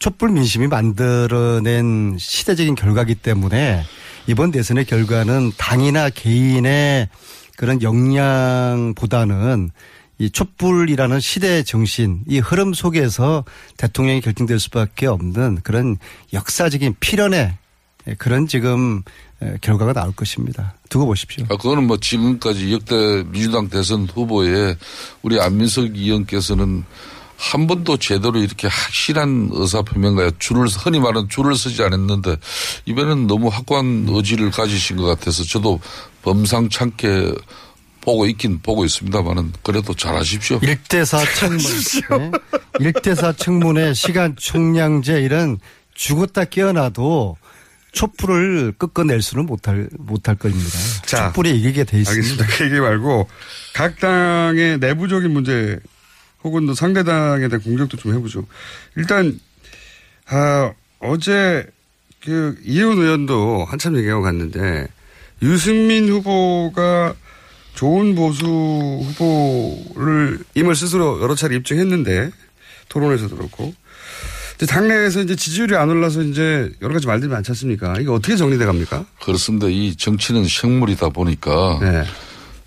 촛불 민심이 만들어낸 시대적인 결과기 때문에 이번 대선의 결과는 당이나 개인의 그런 역량보다는 이 촛불이라는 시대 정신, 이 흐름 속에서 대통령이 결정될 수밖에 없는 그런 역사적인 필연의 그런 지금 결과가 나올 것입니다. 두고 보십시오. 아, 그거는 뭐 지금까지 역대 민주당 대선 후보에 우리 안민석 의원께서는 한 번도 제대로 이렇게 확실한 의사표명과 줄을 흔히 말하는 줄을 서지 않았는데 이번에는 너무 확고한 의지를 가지신 것 같아서 저도 범상찮게 보고 있긴 보고 있습니다만은 그래도 잘하십시오. 1대4 청문, 네? 1대4 청문회 시간 총량제 이런 죽었다 깨어나도 촛불을 꺾어낼 수는 못할, 못할 겁니다. 자, 촛불이 이기게 돼 있습니다. 알겠습니다. 그 얘기 말고 각 당의 내부적인 문제 혹은 또 상대 당에 대한 공격도 좀 해보죠. 일단 아, 어제 그 이혜원 의원도 한참 얘기하고 갔는데 유승민 후보가 좋은 보수 후보를 임을 스스로 여러 차례 입증했는데 토론에서도 그렇고 근데 당내에서 이제 지지율이 안 올라서 이제 여러 가지 말들이 많지 않습니까? 이거 어떻게 정리돼 갑니까? 그렇습니다. 이 정치는 생물이다 보니까 네.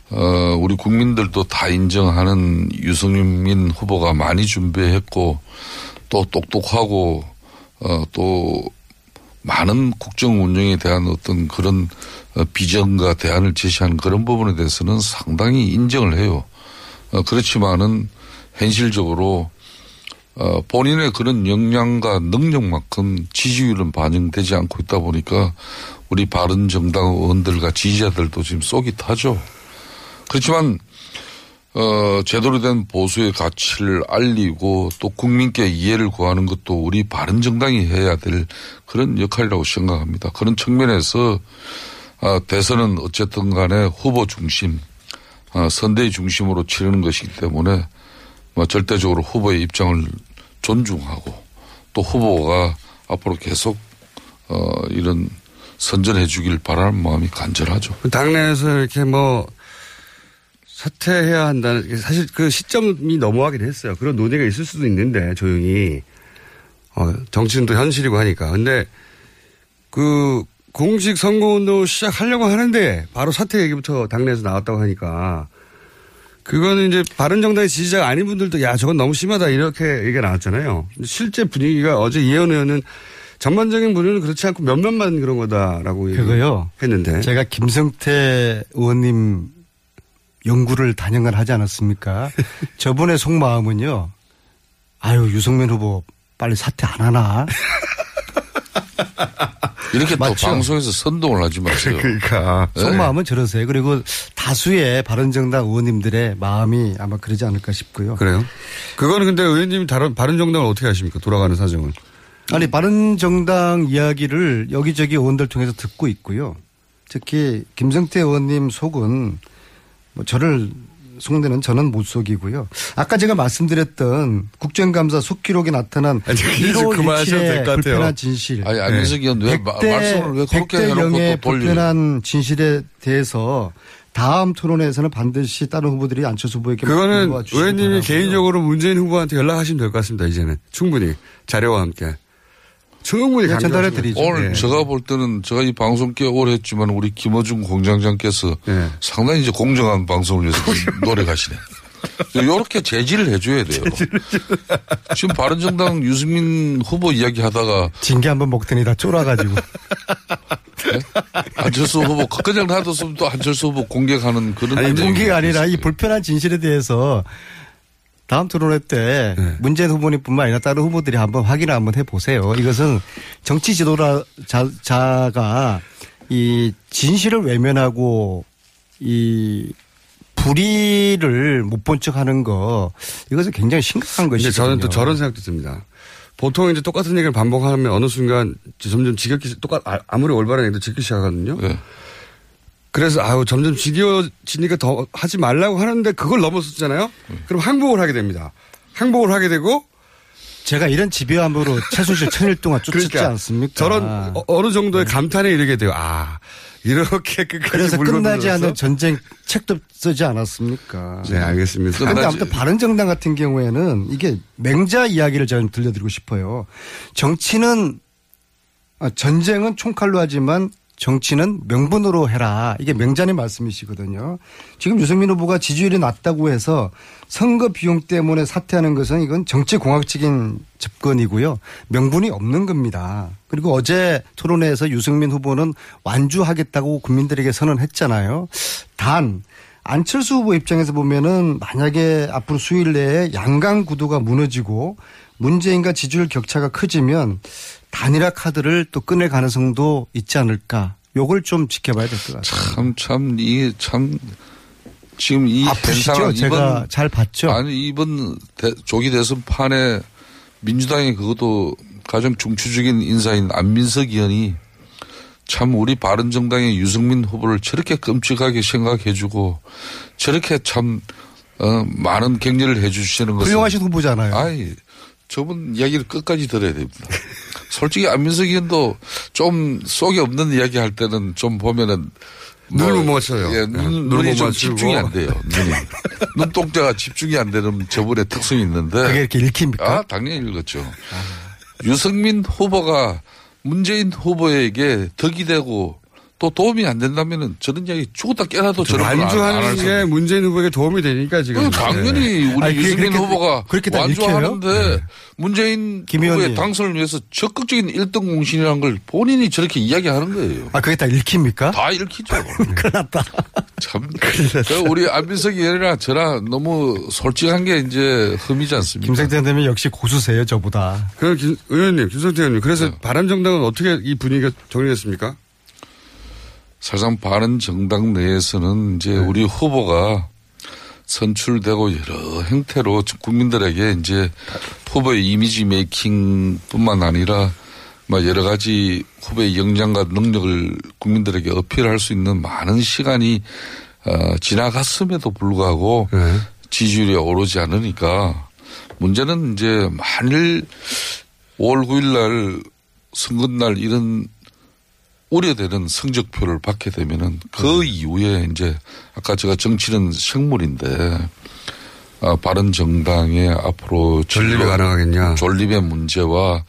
어, 우리 국민들도 다 인정하는 유승민 후보가 많이 준비했고 또 똑똑하고 어, 또 많은 국정 운영에 대한 어떤 그런 어, 비전과 대안을 제시하는 그런 부분에 대해서는 상당히 인정을 해요. 어, 그렇지만은 현실적으로 어, 본인의 그런 역량과 능력만큼 지지율은 반영되지 않고 있다 보니까 우리 바른 정당 의원들과 지지자들도 지금 쏙이 타죠. 그렇지만 어, 제대로 된 보수의 가치를 알리고 또 국민께 이해를 구하는 것도 우리 바른 정당이 해야 될 그런 역할이라고 생각합니다. 그런 측면에서 아, 대선은 어쨌든 간에 후보 중심, 아, 선대의 중심으로 치르는 것이기 때문에 뭐 절대적으로 후보의 입장을 존중하고 또 후보가 앞으로 계속 어, 이런 선전해 주길 바라는 마음이 간절하죠. 당내에서 이렇게 뭐 사퇴해야 한다는 사실 그 시점이 넘어가긴 했어요. 그런 논의가 있을 수도 있는데 조용히 어, 정치는 또 현실이고 하니까. 근데 그 공식 선거운동 시작하려고 하는데 바로 사퇴 얘기부터 당내에서 나왔다고 하니까 그거는 이제 바른정당의 지지자가 아닌 분들도 야 저건 너무 심하다 이렇게 얘기가 나왔잖아요. 실제 분위기가 어제 이현 의원은 전반적인 분위기는 그렇지 않고 몇몇만 그런 거다라고 그거요. 했는데 제가 김성태 의원님 연구를 단연간 하지 않았습니까? 저분의 속마음은요. 아유 유승민 후보 빨리 사퇴 안 하나? 이렇게 맞죠? 또 방송에서 선동을 하지 마세요. 그러니까 속마음은 저러세요. 그리고 다수의 바른정당 의원님들의 마음이 아마 그러지 않을까 싶고요. 그래요? 그거는 근데 의원님이 다른 바른정당을 어떻게 하십니까? 돌아가는 사정은. 아니 바른정당 이야기를 여기저기 의원들 통해서 듣고 있고요. 특히 김성태 의원님 속은 뭐 저를 속내는 저는 못 속이고요. 아까 제가 말씀드렸던 국정감사 속기록에 나타난 이제 1월 그만하셔도 될것 27일 같아요. 불편한 진실. 아니, 안민석 의원 왜 마- 말씀을 왜 그렇게 해놓고 또? 불편한 진실에 대해서 다음 토론회에서는 반드시 다른 후보들이 안철수 후보에게 그거는 의원님이. 개인적으로 문재인 후보한테 연락하시면 될 것 같습니다. 이제는 충분히 자료와 함께 충분히 전달해 드리죠. 오늘 네. 제가 볼 때는 제가 이 방송 꽤 오래 했지만 우리 김어준 공장장께서 네. 상당히 이제 공정한 방송을 위해서 노력하시네. 이렇게 제지를 해줘야 돼요. 지금 바른정당 유승민 후보 이야기 하다가 징계 한번 먹더니 다 쫄아가지고. 안철수 후보 그냥 놔뒀으면 또 안철수 후보 공격하는 그런 아니, 공개가 아니라 있어요. 이 불편한 진실에 대해서 다음 토론회 때 네. 문재인 후보님 뿐만 아니라 다른 후보들이 한번 확인을 한번 해보세요. 이것은 정치 지도자 자가 이 진실을 외면하고 이 불의를 못 본 척 하는 거 이것은 굉장히 심각한 것이거든요. 저는 또 저런 생각도 듭니다. 보통 이제 똑같은 얘기를 반복하면 어느 순간 점점 지겹기 똑같 아- 아무리 올바른 얘기도 지기 시작하거든요. 네. 그래서 아우 점점 지겨지니까 더 하지 말라고 하는데 그걸 넘어섰잖아요. 그럼 항복을 하게 됩니다. 항복을 하게 되고 제가 이런 집요함으로 최순실 천일 동안 쫓았지 그러니까 않습니까? 저런 어- 어느 정도의 감탄에 이르게 돼요. 아 이렇게 끝까지 그래서 끝나지? 않은 전쟁 책도 쓰지 않았습니까? 네 알겠습니다. 그런데 아무튼 바른정당 같은 경우에는 이게 맹자 이야기를 좀 들려드리고 싶어요. 정치는 아, 전쟁은 총칼로 하지만 정치는 명분으로 해라. 이게 맹자의 말씀이시거든요. 지금 유승민 후보가 지지율이 낮다고 해서 선거 비용 때문에 사퇴하는 것은 이건 정치공학적인 접근이고요. 명분이 없는 겁니다. 그리고 어제 토론회에서 유승민 후보는 완주하겠다고 국민들에게 선언했잖아요. 단 안철수 후보 입장에서 보면은 만약에 앞으로 수일 내에 양강 구도가 무너지고 문재인과 지지율 격차가 커지면 단일화 카드를 또 꺼낼 가능성도 있지 않을까. 요걸 좀 지켜봐야 될 것 같아요. 참, 참, 이게 참, 지금 이 아프시죠? 현상은 제가 이번, 잘 봤죠? 아니, 이번 대- 조기 대선 판에 민주당의 그것도 가장 중추적인 인사인 안민석 의원이 참 우리 바른정당의 유승민 후보를 저렇게 끔찍하게 생각해주고 저렇게 참, 어, 많은 격려를 해주시는 것은. 훌륭하신 후보잖아요. 아이, 저분 이야기를 끝까지 들어야 됩니다. 솔직히 안민석 의원도 좀 속이 없는 이야기 할 때는 좀 보면은 눈을 못 맞춰요. 예, 네, 눈, 눈을 눈이 못 좀. 집중이 안 돼요. 눈이. 눈동자가 집중이 안 되는 저분의 특성이 있는데. 그게 이렇게 읽힙니까? 아, 당연히 읽었죠. 유승민 후보가 문재인 후보에게 덕이 되고 또 도움이 안 된다면은 저런 이야기 죽었다 깨나도 저런 할게 문재인 후보에게 도움이 되니까 지금. 그 당연히 네. 우리 아니, 유승민 그렇게- 후보가 그렇게 다 완주하는데 읽혀요? 문재인 김 후보의 의원님. 당선을 위해서 적극적인 1등 공신이라는 걸 본인이 저렇게 이야기하는 거예요. 아, 그게 다 읽힙니까? 다 읽히죠. 큰일 났다. 참. 그 우리 안민석 의원이나 저나 너무 솔직한 게 이제 흠이지 않습니까? 김성태 의원님이 역시 고수세요, 저보다. 그럼 김, 의원님, 김성태 의원님. 그래서 네. 바람정당은 어떻게 이 분위기가 정리됐습니까? 사실상 바른 정당 내에서는 이제 우리 후보가 선출되고 여러 형태로 국민들에게 이제 후보의 이미지 메이킹뿐만 아니라 뭐 여러 가지 후보의 역량과 능력을 국민들에게 어필할 수 있는 많은 시간이 어, 지나갔음에도 불구하고 지지율이 오르지 않으니까 문제는 이제 만일 5월 9일 날 선거 날 이런 우려되는 성적표를 받게 되면은 그 이후에 이제 아까 제가 정치는 생물인데 아, 바른 정당의 앞으로 존립이 가능하겠냐. 존립의 문제와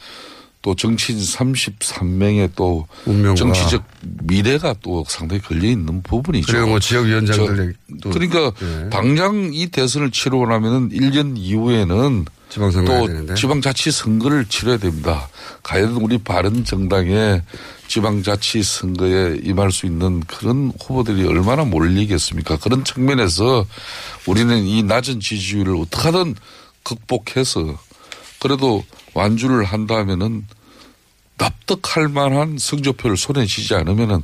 또 정치인 33명의 또 운명과. 정치적 미래가 또 상당히 걸려 있는 부분이죠. 그리고 뭐 지역위원장들 저- 그러니까 당장 이 대선을 치르고 나면은 1년 이후에는 지방선거 또. 지방자치 선거를 치러야 됩니다. 과연 우리 바른 정당의 지방자치 선거에 임할 수 있는 그런 후보들이 얼마나 몰리겠습니까? 그런 측면에서 우리는 이 낮은 지지율을 어떻게든 극복해서 그래도 완주를 한다면은 납득할 만한 성적표를 손에 쥐지 않으면은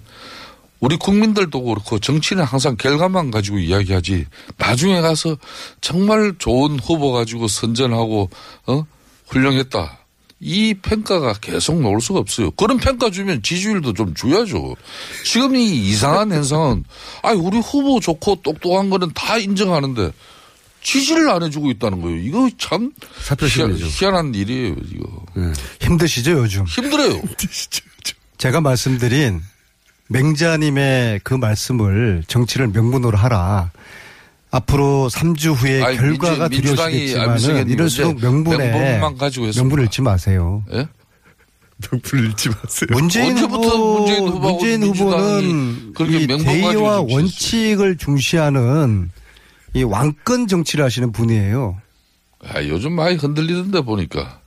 우리 국민들도 그렇고 정치는 항상 결과만 가지고 이야기하지 나중에 가서 정말 좋은 후보 가지고 선전하고 어 훌륭했다. 이 평가가 계속 나올 수가 없어요. 그런 평가 주면 지지율도 좀 줘야죠. 지금 이 이상한 현상은 아 우리 후보 좋고 똑똑한 거는 다 인정하는데 지지를 안 해주고 있다는 거예요. 이거 참 희한, 희한한 일이에요. 이거 힘드시죠, 요즘? 힘들어요. 제가 말씀드린 맹자님의 그 말씀을 정치를 명분으로 하라. 앞으로 3주 후에 아니, 결과가 민주- 안민석이 이럴수록 문제 명분에 명분만 가지고 했습니다. 명분을 잃지 마세요. 예? 명분을 잃지 마세요. 문재인 언제부터 후보, 문재인 후보하고 문재인 후보는 그렇게 이 대의와? 원칙을 중시하는 이 왕권 정치를 하시는 분이에요. 아, 요즘 많이 흔들리던데 보니까.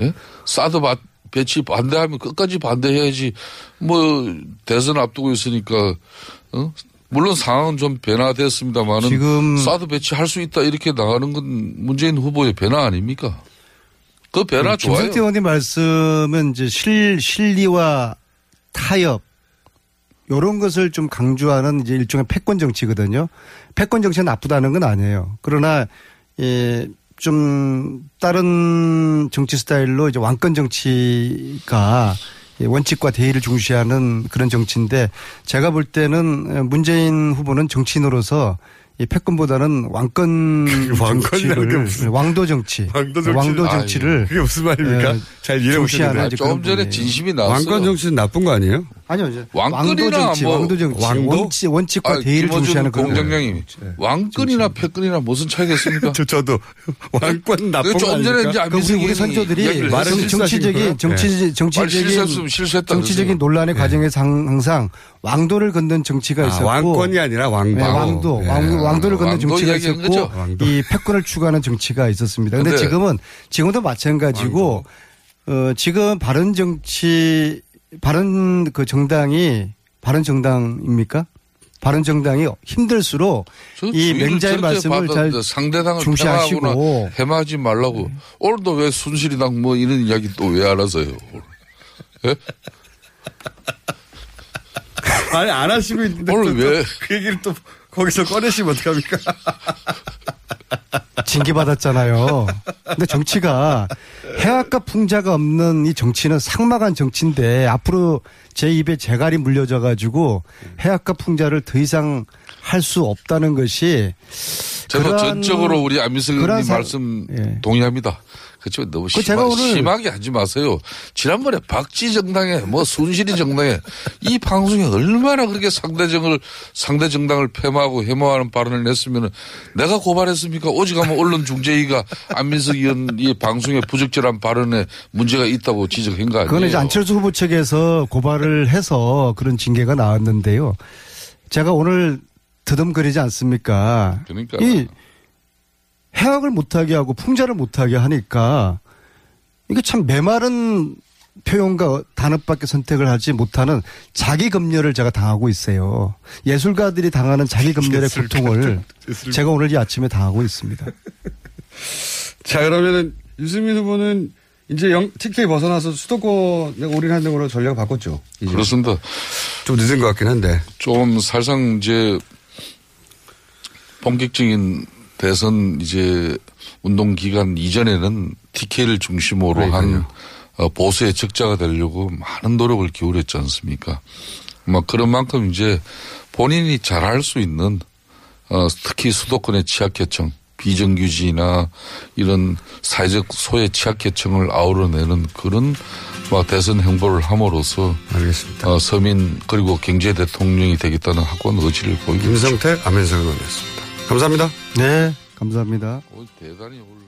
예? 사드 바- 배치 반대하면 끝까지 반대해야지. 뭐 대선 앞두고 있으니까 어? 물론 상황은 좀 변화됐습니다만은 지금- 사드 배치할 수 있다 이렇게 나가는 건 문재인 후보의 변화 아닙니까? 그 변화 좋아요. 김성태 의원님 말씀은 이제 실, 실리와 타협, 요런 것을 좀 강조하는 이제 일종의 패권 정치거든요. 패권 정치가 나쁘다는 건 아니에요. 그러나, 예, 좀 다른 정치 스타일로 이제 왕권 정치가 예, 원칙과 대의를 중시하는 그런 정치인데 제가 볼 때는 문재인 후보는 정치인으로서 이 패권보다는 왕권 왕권이라는 게 왕도 정치, 왕도 정치. 왕도 아유, 정치를 그게 무슨 말입니까? 예, 잘 이해해 중시하는 보시는데. 이제 조금 전에. 진심이 나왔어요. 왕권 정치는 나쁜 거 아니에요? 아니요, 왕도 정치, 뭐 왕도 정치, 왕도? 원칙, 원칙과 아, 대의를 중시하는 그런 공장장님 왕권이나 패권이나 무슨 차이가 있습니까? 저, 저도 왕권 나쁜 거 조금 전에 이제 아닙니까? 그 우리, 선조들이 정- 정치적인 정치 말 정치적인 실수했으면 실수했다 정치적인. 논란의 과정에서 항- 항상 왕도를 걷는 정치가 아, 있었고 왕권이 아니라 왕도. 네, 왕도 예. 왕, 왕도를 걷는 왕도 정치가 있었고 거죠. 이 패권을 추구하는 정치가 있었습니다. 근데 근데 지금은 지금도 마찬가지고 어, 지금 바른 정치 바른 그 정당이 바른 정당입니까? 바른 정당이 힘들수록 저이 맹자의 말씀을 잘 상대당을 중시하시고 네. 해마하지 말라고. 오늘도 왜 순실이당 뭐 이런 이야기 또 왜 알아서요? 예? 아니, 안 하시고 있는데. 오늘 또- 왜? 그 얘기를 또 거기서 꺼내시면 어떡합니까? 징계 받았잖아요. 근데 정치가 해악과 풍자가 없는 이 정치는 상막한 정치인데 앞으로 제 입에 재갈이 물려져 가지고 해악과 풍자를 더 이상 할 수 없다는 것이 그러한- 전적으로 우리 안민석 의원님 사- 말씀 예. 동의합니다. 그렇지만 너무 그 심하, 심하게 하지 마세요. 지난번에 박지 정당에 뭐 순실이 정당에 이 방송에 얼마나 그렇게 상대 정을 상대 정당을 폐마하고 해모하는 발언을 냈으면 내가 고발했습니까? 오직 하면 언론 중재위가 안민석 의원 이 방송에 부적절한 발언에 문제가 있다고 지적한 거 아니에요? 그건 이제 안철수 후보 측에서 고발을 해서 그런 징계가 나왔는데요. 제가 오늘 드듬거리지 않습니까? 그러니까 이 해악을 못하게 하고 풍자를 못하게 하니까 이게 참 메마른 표현과 단어밖에 선택을 하지 못하는 자기 검열을 제가 당하고 있어요. 예술가들이 당하는 자기 검열의 고통을. 제가 오늘 이 아침에 당하고 있습니다. 자, 그러면은 유승민 후보는 이제 영, TK 벗어나서 수도권에 올인하는 걸로 전략을 바꿨죠. 이제. 그렇습니다. 좀 늦은 것 같긴 한데. 좀 사실상 이제 본격적인 대선 이제 운동 기간 이전에는 TK를 중심으로 한 어, 보수의 적자가 되려고 많은 노력을 기울였지 않습니까? 막 그런 만큼 이제 본인이 잘할 수 있는 어, 특히 수도권의 취약계층 비정규직이나 이런 사회적 소외 취약계층을 아우러내는 그런 막 대선 행보를 함으로써 알겠습니다. 어, 서민 그리고 경제 대통령이 되겠다는 확고한 의지를 보이고 김성태, 안민석 의원이었습니다. 감사합니다. 네, 감사합니다. 대단히 오늘